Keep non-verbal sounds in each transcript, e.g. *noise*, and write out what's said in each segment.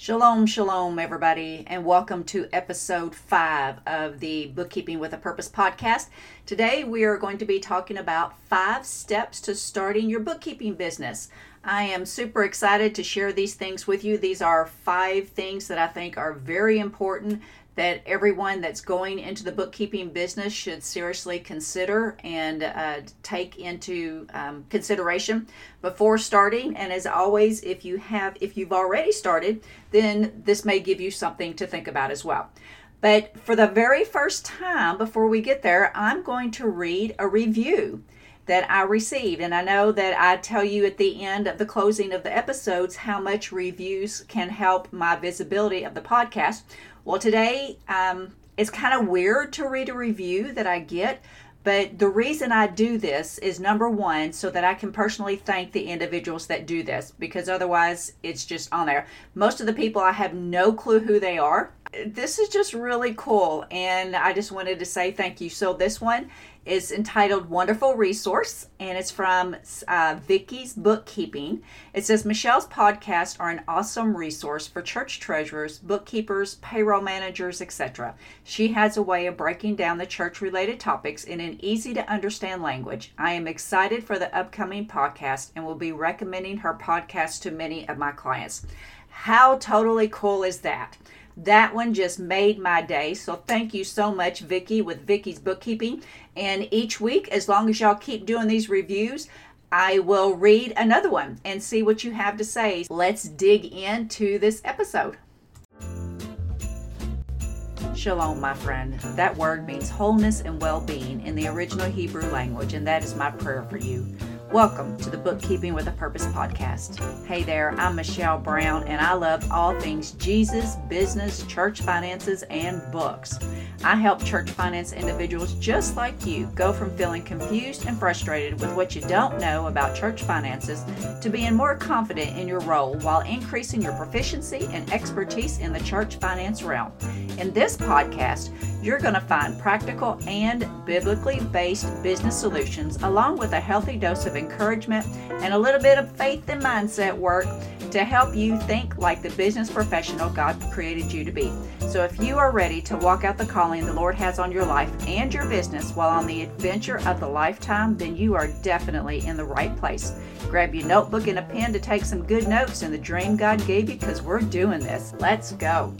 Shalom, shalom, everybody, and welcome to episode five of the Bookkeeping with a Purpose podcast. Today, we are going to be talking about five steps to starting your bookkeeping business. I am super excited to share these things with you. These are five things that I think are very important that everyone that's going into the bookkeeping business should seriously consider and uh, take into um, consideration before starting and as always if you have if you've already started then this may give you something to think about as well but for the very first time before we get there i'm going to read a review that I received. And I know that I tell you at the end of the closing of the episodes how much reviews can help my visibility of the podcast. Well, today um, it's kind of weird to read a review that I get, but the reason I do this is number one, so that I can personally thank the individuals that do this, because otherwise it's just on there. Most of the people, I have no clue who they are. This is just really cool, and I just wanted to say thank you. So, this one is entitled Wonderful Resource, and it's from uh, Vicky's Bookkeeping. It says Michelle's podcasts are an awesome resource for church treasurers, bookkeepers, payroll managers, etc. She has a way of breaking down the church related topics in an easy to understand language. I am excited for the upcoming podcast and will be recommending her podcast to many of my clients. How totally cool is that? That one just made my day. So thank you so much, Vicky, with Vicky's Bookkeeping. And each week, as long as y'all keep doing these reviews, I will read another one and see what you have to say. Let's dig into this episode. Shalom, my friend. That word means wholeness and well being in the original Hebrew language, and that is my prayer for you. Welcome to the Bookkeeping with a Purpose podcast. Hey there, I'm Michelle Brown, and I love all things Jesus, business, church finances, and books. I help church finance individuals just like you go from feeling confused and frustrated with what you don't know about church finances to being more confident in your role while increasing your proficiency and expertise in the church finance realm. In this podcast, you're going to find practical and biblically based business solutions along with a healthy dose of encouragement and a little bit of faith and mindset work to help you think like the business professional God created you to be. So, if you are ready to walk out the calling the Lord has on your life and your business while on the adventure of the lifetime, then you are definitely in the right place. Grab your notebook and a pen to take some good notes in the dream God gave you because we're doing this. Let's go.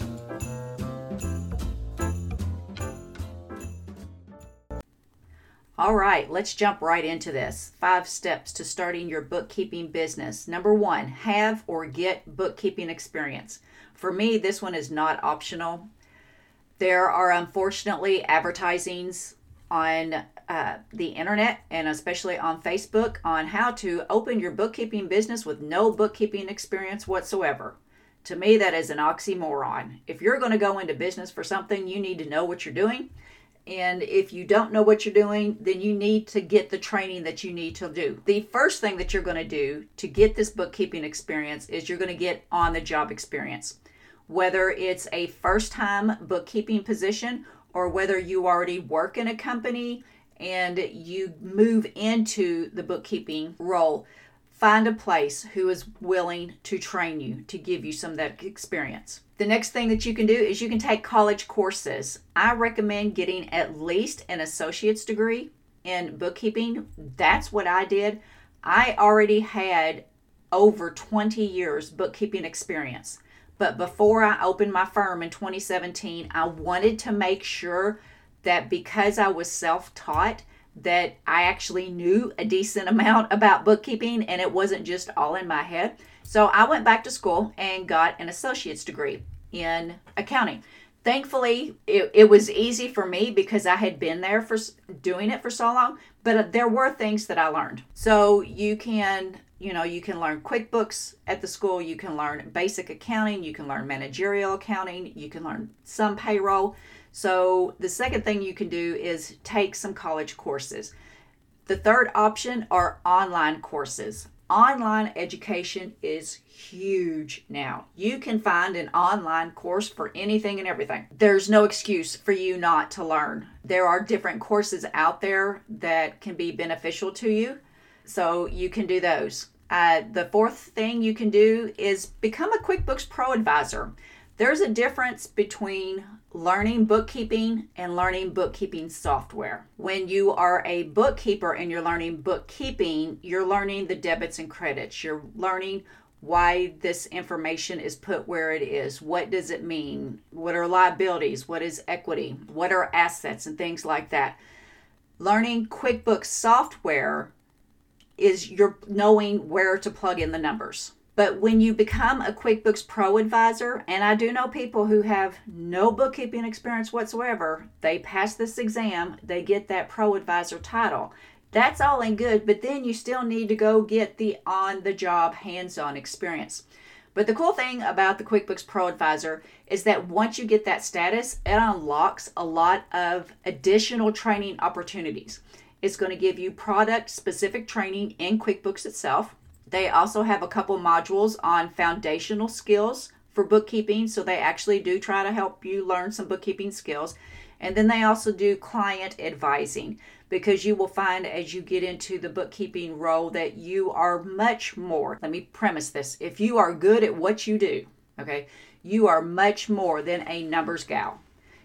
All right, let's jump right into this. Five steps to starting your bookkeeping business. Number one, have or get bookkeeping experience. For me, this one is not optional. There are unfortunately advertisings on uh, the internet and especially on Facebook on how to open your bookkeeping business with no bookkeeping experience whatsoever. To me, that is an oxymoron. If you're going to go into business for something, you need to know what you're doing and if you don't know what you're doing, then you need to get the training that you need to do. The first thing that you're going to do to get this bookkeeping experience is you're going to get on the job experience. Whether it's a first time bookkeeping position or whether you already work in a company and you move into the bookkeeping role, find a place who is willing to train you to give you some of that experience. The next thing that you can do is you can take college courses. I recommend getting at least an associate's degree in bookkeeping. That's what I did. I already had over 20 years bookkeeping experience. But before I opened my firm in 2017, I wanted to make sure that because I was self taught, that I actually knew a decent *laughs* amount about bookkeeping and it wasn't just all in my head. So I went back to school and got an associate's degree in accounting. Thankfully, it, it was easy for me because I had been there for doing it for so long, but uh, there were things that I learned. So you can you know you can learn quickbooks at the school you can learn basic accounting you can learn managerial accounting you can learn some payroll so, the second thing you can do is take some college courses. The third option are online courses. Online education is huge now. You can find an online course for anything and everything. There's no excuse for you not to learn. There are different courses out there that can be beneficial to you, so you can do those. Uh, the fourth thing you can do is become a QuickBooks Pro advisor. There's a difference between learning bookkeeping and learning bookkeeping software. When you are a bookkeeper and you're learning bookkeeping, you're learning the debits and credits. You're learning why this information is put where it is. What does it mean? What are liabilities? What is equity? What are assets and things like that? Learning QuickBooks software is you're knowing where to plug in the numbers. But when you become a QuickBooks Pro advisor, and I do know people who have no bookkeeping experience whatsoever, they pass this exam, they get that Pro advisor title. That's all in good, but then you still need to go get the on the job hands on experience. But the cool thing about the QuickBooks Pro Advisor is that once you get that status, it unlocks a lot of additional training opportunities. It's going to give you product specific training in QuickBooks itself. They also have a couple modules on foundational skills for bookkeeping, so they actually do try to help you learn some bookkeeping skills. And then they also do client advising because you will find as you get into the bookkeeping role that you are much more. Let me premise this if you are good at what you do, okay, you are much more than a numbers gal.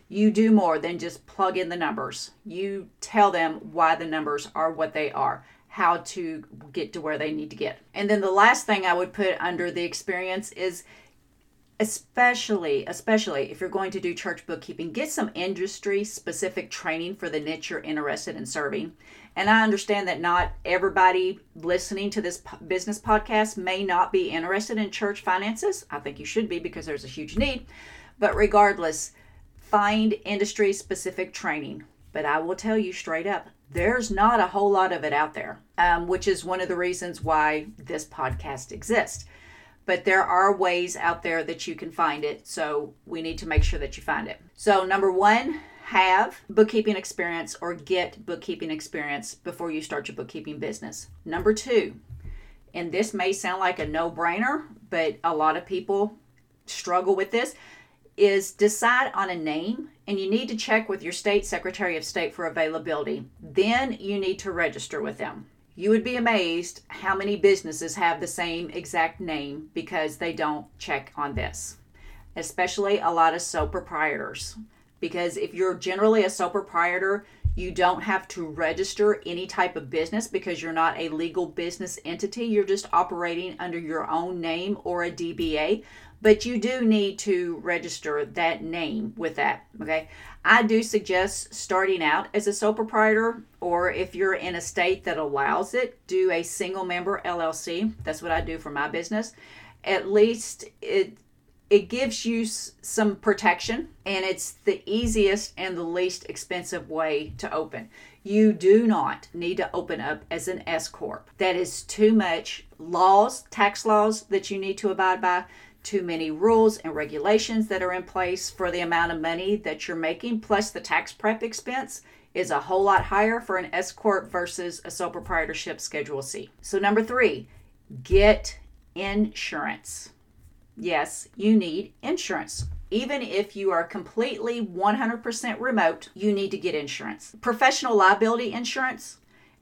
You do more than just plug in the numbers. You tell them why the numbers are what they are, how to get to where they need to get. And then the last thing I would put under the experience is especially especially if you're going to do church bookkeeping get some industry specific training for the niche you're interested in serving. And i understand that not everybody listening to this business podcast may not be interested in church finances. I think you should be because there's a huge need. But regardless find industry specific training. But i will tell you straight up there's not a whole lot of it out there um, which is one of the reasons why this podcast exists but there are ways out there that you can find it. So we need to make sure that you find it. So, number one, have bookkeeping experience or get bookkeeping experience before you start your bookkeeping business. Number two, and this may sound like a no brainer, but a lot of people struggle with this, is decide on a name and you need to check with your state secretary of state for availability. Then you need to register with them. You would be amazed how many businesses have the same exact name because they don't check on this, especially a lot of sole proprietors. Because if you're generally a sole proprietor, you don't have to register any type of business because you're not a legal business entity. You're just operating under your own name or a DBA but you do need to register that name with that. Okay. I do suggest starting out as a sole proprietor, or if you're in a state that allows it, do a single member LLC. That's what I do for my business. At least it it gives you some protection and it's the easiest and the least expensive way to open. You do not need to open up as an S corp. That is too much laws, tax laws that you need to abide by too many rules and regulations that are in place for the amount of money that you're making, plus the tax prep expense is a whole lot higher for an S Corp versus a sole proprietorship Schedule C. So, number three, get insurance. Yes, you need insurance. Even if you are completely 100% remote, you need to get insurance. Professional liability insurance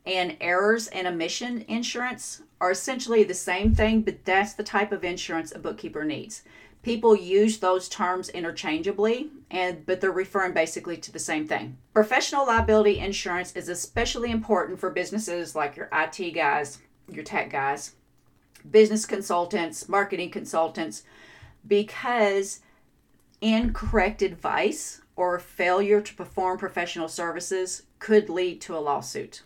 and errors and omission insurance are essentially the same thing, but that's the type of insurance a bookkeeper needs. People use those terms interchangeably, and but they're referring basically to the same thing. Professional liability insurance is especially important for businesses like your IT guys, your tech guys, business consultants, marketing consultants, because incorrect advice or failure to perform professional services could lead to a lawsuit.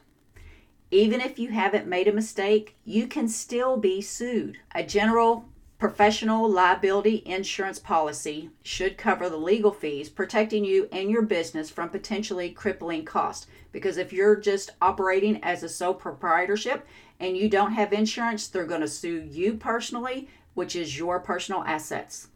Even if you haven't made a mistake, you can still be sued. A general professional liability insurance policy should cover the legal fees, protecting you and your business from potentially crippling costs. Because if you're just operating as a sole proprietorship and you don't have insurance, they're going to sue you personally, which is your personal assets.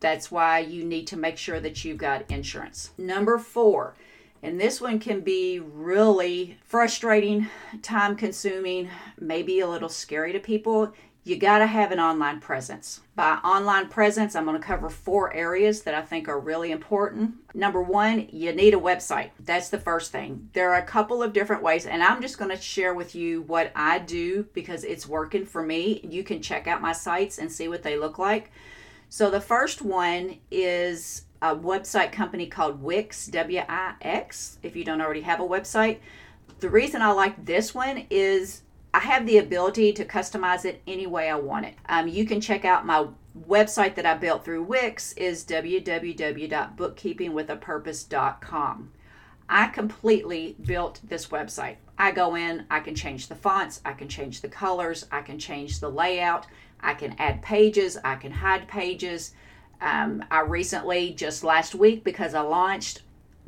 That's why you need to make sure that you've got insurance. Number four, and this one can be really frustrating, time consuming, maybe a little scary to people. you got to have an online presence. By online presence, I'm going to cover four areas that I think are really important. Number one, you need a website. That's the first thing. There are a couple of different ways, and I'm just going to share with you what I do because it's working for me. You can check out my sites and see what they look like. So, the first one is a website company called Wix, W I X, if you don't already have a website. The reason I like this one is I have the ability to customize it any way I want it. Um, you can check out my website that I built through Wix is www.bookkeepingwithapurpose.com. I completely built this website. I go in, I can change the fonts, I can change the colors, I can change the layout, I can add pages, I can hide pages. Um, I recently, just last week, because I launched,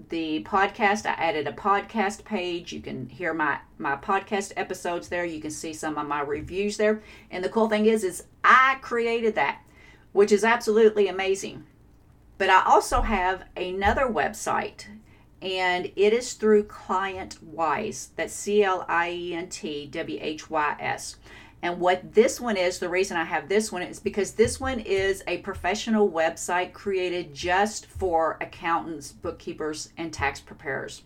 the podcast. I added a podcast page. You can hear my my podcast episodes there. You can see some of my reviews there. And the cool thing is is I created that, which is absolutely amazing. But I also have another website and it is through ClientWhys. That's C L I E N T W H Y S. And what this one is, the reason I have this one is because this one is a professional website created just for accountants, bookkeepers, and tax preparers.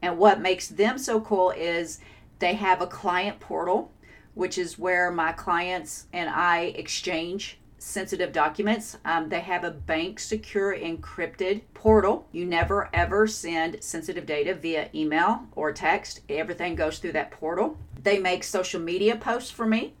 And what makes them so cool is they have a client portal, which is where my clients and I exchange sensitive documents. Um, they have a bank secure encrypted portal. You never ever send sensitive data via email or text, everything goes through that portal. They make social media posts for me.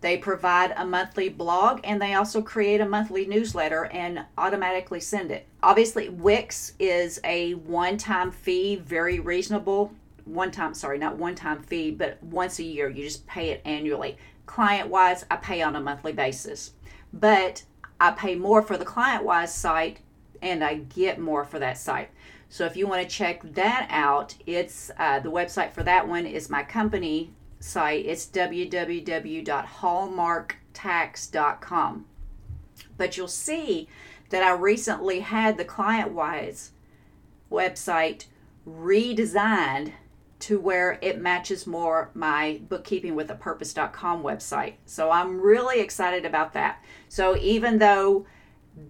They provide a monthly blog and they also create a monthly newsletter and automatically send it. Obviously, Wix is a one time fee, very reasonable. One time, sorry, not one time fee, but once a year. You just pay it annually. ClientWhys, I pay on a monthly basis. But I pay more for the ClientWhys site and I get more for that site. So if you want to check that out, it's uh, the website for that one is my company site. It's www.hallmarktax.com. But you'll see that I recently had the ClientWhys website redesigned to where it matches more my bookkeepingwithapurpose.com website. So I'm really excited about that. So even though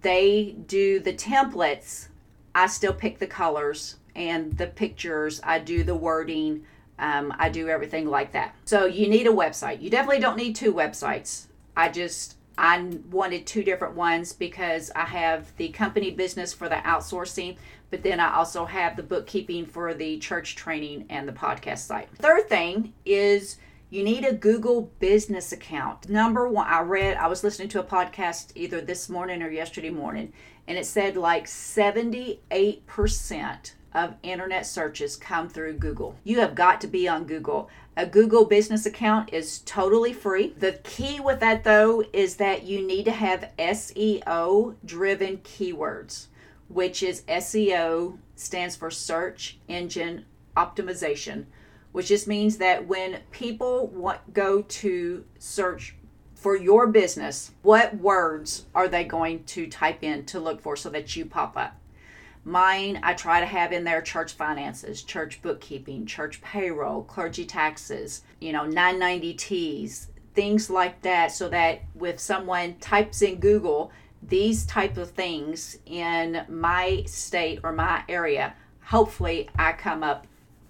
they do the templates, I still pick the colors and the pictures, I do the wording, um, I do everything like that. So you need a website. You definitely don't need two websites. I just I wanted two different ones because I have the company business for the outsourcing, but then I also have the bookkeeping for the church training and the podcast site. Third thing is you need a Google business account. Number one, I read, I was listening to a podcast either this morning or yesterday morning, and it said like 78% of internet searches come through Google. You have got to be on Google. A Google business account is totally free. The key with that, though, is that you need to have SEO driven keywords, which is SEO stands for search engine optimization, which just means that when people want, go to search for your business, what words are they going to type in to look for so that you pop up? Mine, I try to have in there church finances, church bookkeeping, church payroll, clergy taxes, you know, 990Ts, things like that, so that if someone types in Google these type of things in my state or my area, hopefully I come up.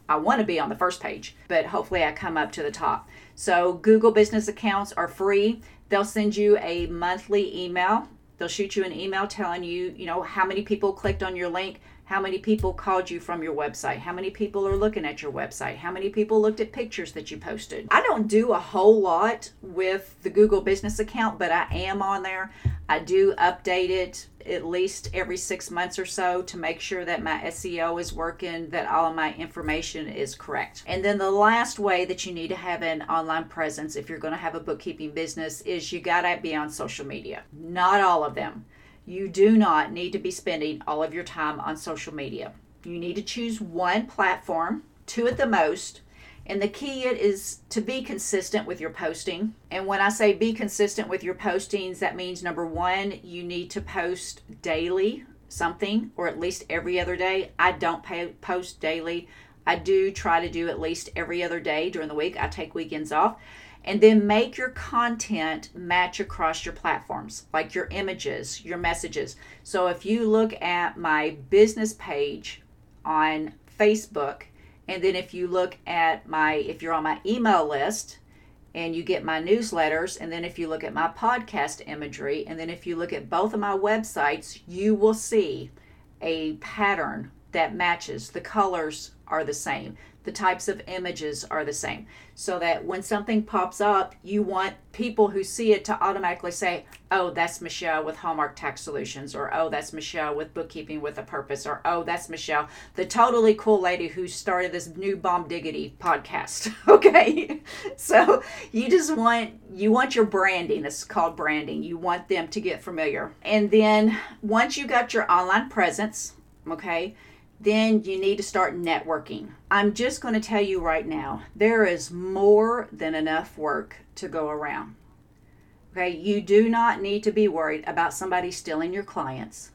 I want to be on the first page, but hopefully I come up to the top. So Google business accounts are free. They'll send you a monthly email They'll shoot you an email telling you, you know, how many people clicked on your link, how many people called you from your website, how many people are looking at your website, how many people looked at pictures that you posted. I don't do a whole lot with the Google business account, but I am on there. I do update it at least every six months or so to make sure that my SEO is working, that all of my information is correct. And then the last way that you need to have an online presence if you're going to have a bookkeeping business is you got to be on social media. Not all of them. You do not need to be spending all of your time on social media. You need to choose one platform, two at the most, and the key is to be consistent with your posting. And when I say be consistent with your postings, that means number one, you need to post daily something or at least every other day. I don't post daily. I do try to do at least every other day during the week. I take weekends off. and then make your content match across your platforms, like your images, your messages. So if you look at my business page on Facebook, and then if you look at my, if you're on my email list, and you get my newsletters, and then if you look at my podcast imagery, and then if you look at both of my websites, you will see a pattern that matches. The colors are the same the types of images are the same. So that when something pops up, you want people who see it to automatically say, oh, that's Michelle with Hallmark Tax Solutions, or oh, that's Michelle with Bookkeeping with a Purpose, or oh, that's Michelle, the totally cool lady who started this new Bomb Diggity podcast. *laughs* okay. so you just want you want your branding. It's called branding. You want them to get familiar. And then once you got your online presence, okay then you need to start networking. I'm just going to tell you right now there is more than enough work to go around. Okay, you do not need to be worried about somebody stealing your clients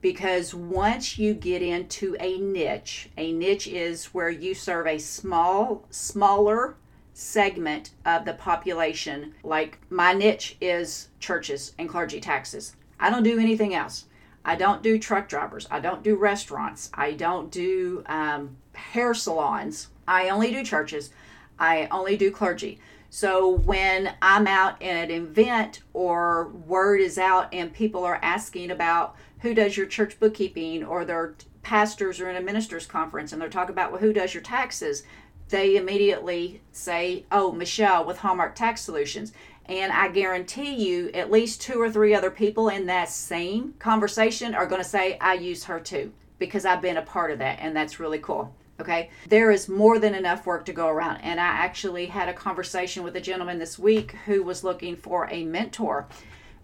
because once you get into a niche, a niche is where you serve a small, smaller segment of the population. Like my niche is churches and clergy taxes. I don't do anything else. I don't do truck drivers. I don't do restaurants. I don't do um, hair salons. I only do churches. I only do clergy. So when I'm out at an event or word is out and people are asking about who does your church bookkeeping or their pastors are in a ministers conference and they're talking about well, who does your taxes, they immediately say, "Oh, Michelle with Hallmark Tax Solutions." And I guarantee you, at least two or three other people in that same conversation are going to say, I use her too, because I've been a part of that. And that's really cool. Okay. There is more than enough work to go around. And I actually had a conversation with a gentleman this week who was looking for a mentor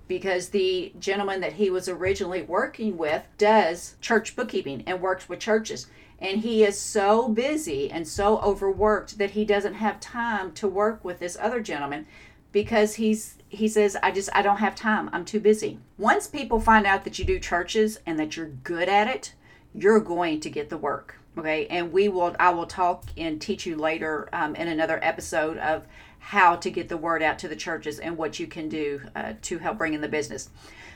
because the gentleman that he was originally working with does church bookkeeping and works with churches. And he is so busy and so overworked that he doesn't have time to work with this other gentleman because he's he says i just i don't have time. I'm too busy. Once people find out that you do churches and that you're good at it you're going to get the work okay? And we will i will talk and teach you later um, in another episode of how to get the word out to the churches and what you can do uh, to help bring in the business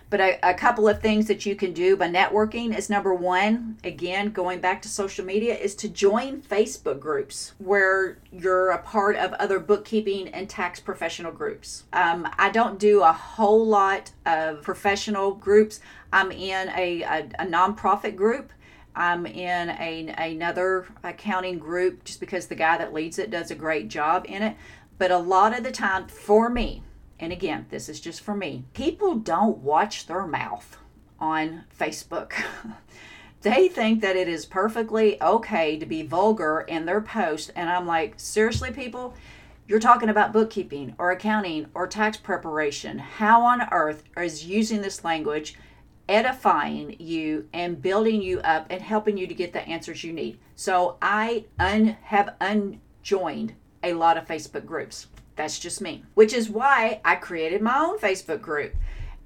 but a, a, couple of things that you can do by networking is number one, again, going back to social media, is to join Facebook groups where you're a part of other bookkeeping and tax professional groups. Um, I don't do a whole lot of professional groups. I'm in a, a, a nonprofit group. I'm in a, another accounting group just because the guy that leads it does a great job in it. But a lot of the time, for me, and again, this is just for me, people don't watch their mouth on Facebook. *laughs* they think that it is perfectly okay to be vulgar in their post. And I'm like, seriously, people? You're talking about bookkeeping or accounting or tax preparation. How on earth is using this language edifying you and building you up and helping you to get the answers you need? So I un- have unjoined a lot of Facebook groups. That's just me, which is why I created my own Facebook group.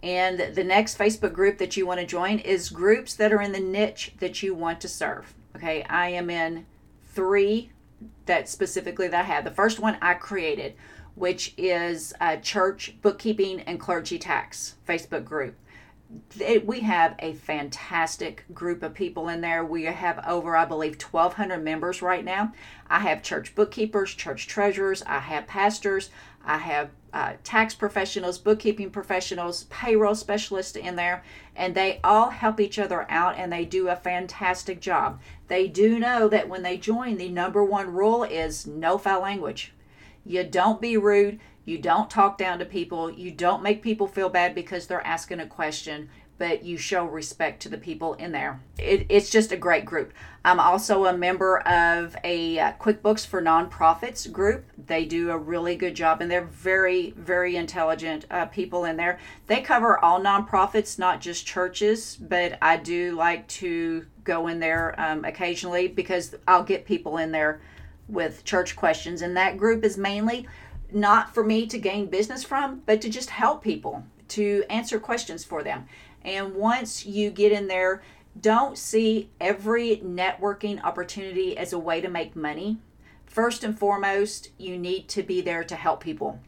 And the next Facebook group that you want to join is groups that are in the niche that you want to serve. Okay, I am in three that specifically that I have. The first one I created, which is a church bookkeeping and clergy tax Facebook group it, we have a fantastic group of people in there. We have over, I believe, 1,200 members right now. I have church bookkeepers, church treasurers, I have pastors, I have uh, tax professionals, bookkeeping professionals, payroll specialists in there, and they all help each other out and they do a fantastic job. They do know that when they join, the number one rule is no foul language. You don't be rude. You don't talk down to people. You don't make people feel bad because they're asking a question, but you show respect to the people in there. It, it's just a great group. I'm also a member of a uh, QuickBooks for Nonprofits group. They do a really good job, and they're very, very intelligent uh, people in there. They cover all nonprofits, not just churches, but I do like to go in there um, occasionally because I'll get people in there with church questions, and that group is mainly not for me to gain business from, but to just help people, to answer questions for them. And once you get in there, don't see every networking opportunity as a way to make money. First and foremost, you need to be there to help people.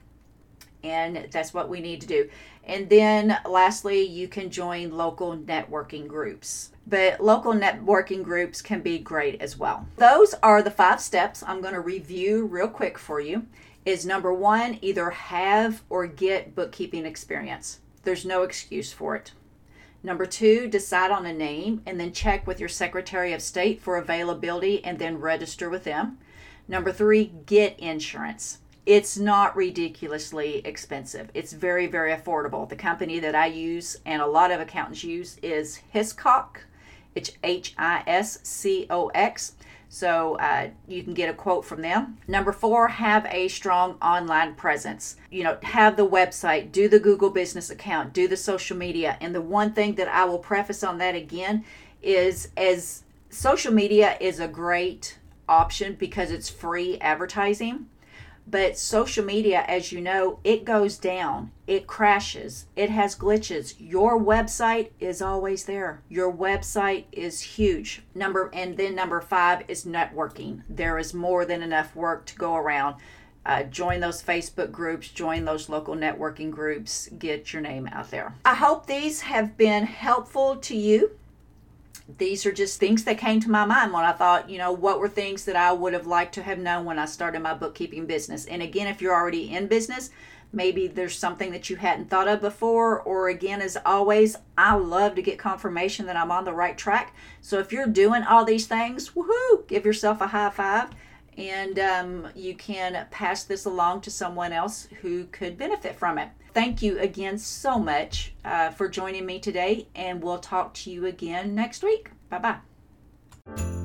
and that's what we need to do. And then lastly, you can join local networking groups. But local networking groups can be great as well. Those are the five steps I'm going to review real quick for you. Is number 1 either have or get bookkeeping experience. There's no excuse for it. Number two, decide on a name and then check with your Secretary of State for availability and then register with them. Number three, get insurance. It's not ridiculously expensive. It's very, very affordable. The company that I use and a lot of accountants use is Hiscox. It's H I S C O X. So uh, you can get a quote from them. Number four, have a strong online presence. You know, have the website, do the Google business account, do the social media. And the one thing that I will preface on that again is as social media is a great option because it's free advertising but social media, as you know, it goes down, it crashes, it has glitches. Your website is always there. Your website is huge. Number and then number five is networking. There is more than enough work to go around. Uh, join those Facebook groups, join those local networking groups, get your name out there. I hope these have been helpful to you these are just things that came to my mind when I thought, you know, what were things that I would have liked to have known when I started my bookkeeping business. And again, if you're already in business, maybe there's something that you hadn't thought of before. Or again, as always, I love to get confirmation that I'm on the right track. So if you're doing all these things, woohoo, give yourself a high five. And um, you can pass this along to someone else who could benefit from it. Thank you again so much uh, for joining me today, and we'll talk to you again next week. Bye bye.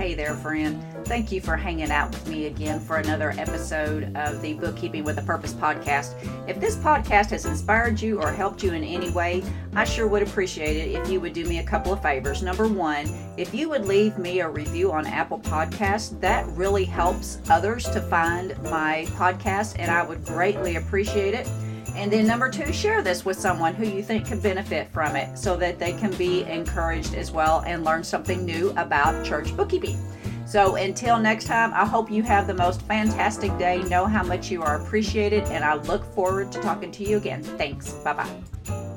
Hey there, friend. Thank you for hanging out with me again for another episode of the Bookkeeping with a Purpose podcast. If this podcast has inspired you or helped you in any way, I sure would appreciate it if you would do me a couple of favors. Number one, if you would leave me a review on Apple Podcasts, that really helps others to find my podcast, and I would greatly appreciate it. And then number two, share this with someone who you think could benefit from it so that they can be encouraged as well and learn something new about church bookkeeping. So until next time, I hope you have the most fantastic day. Know how much you are appreciated, and I look forward to talking to you again. Thanks. Bye bye.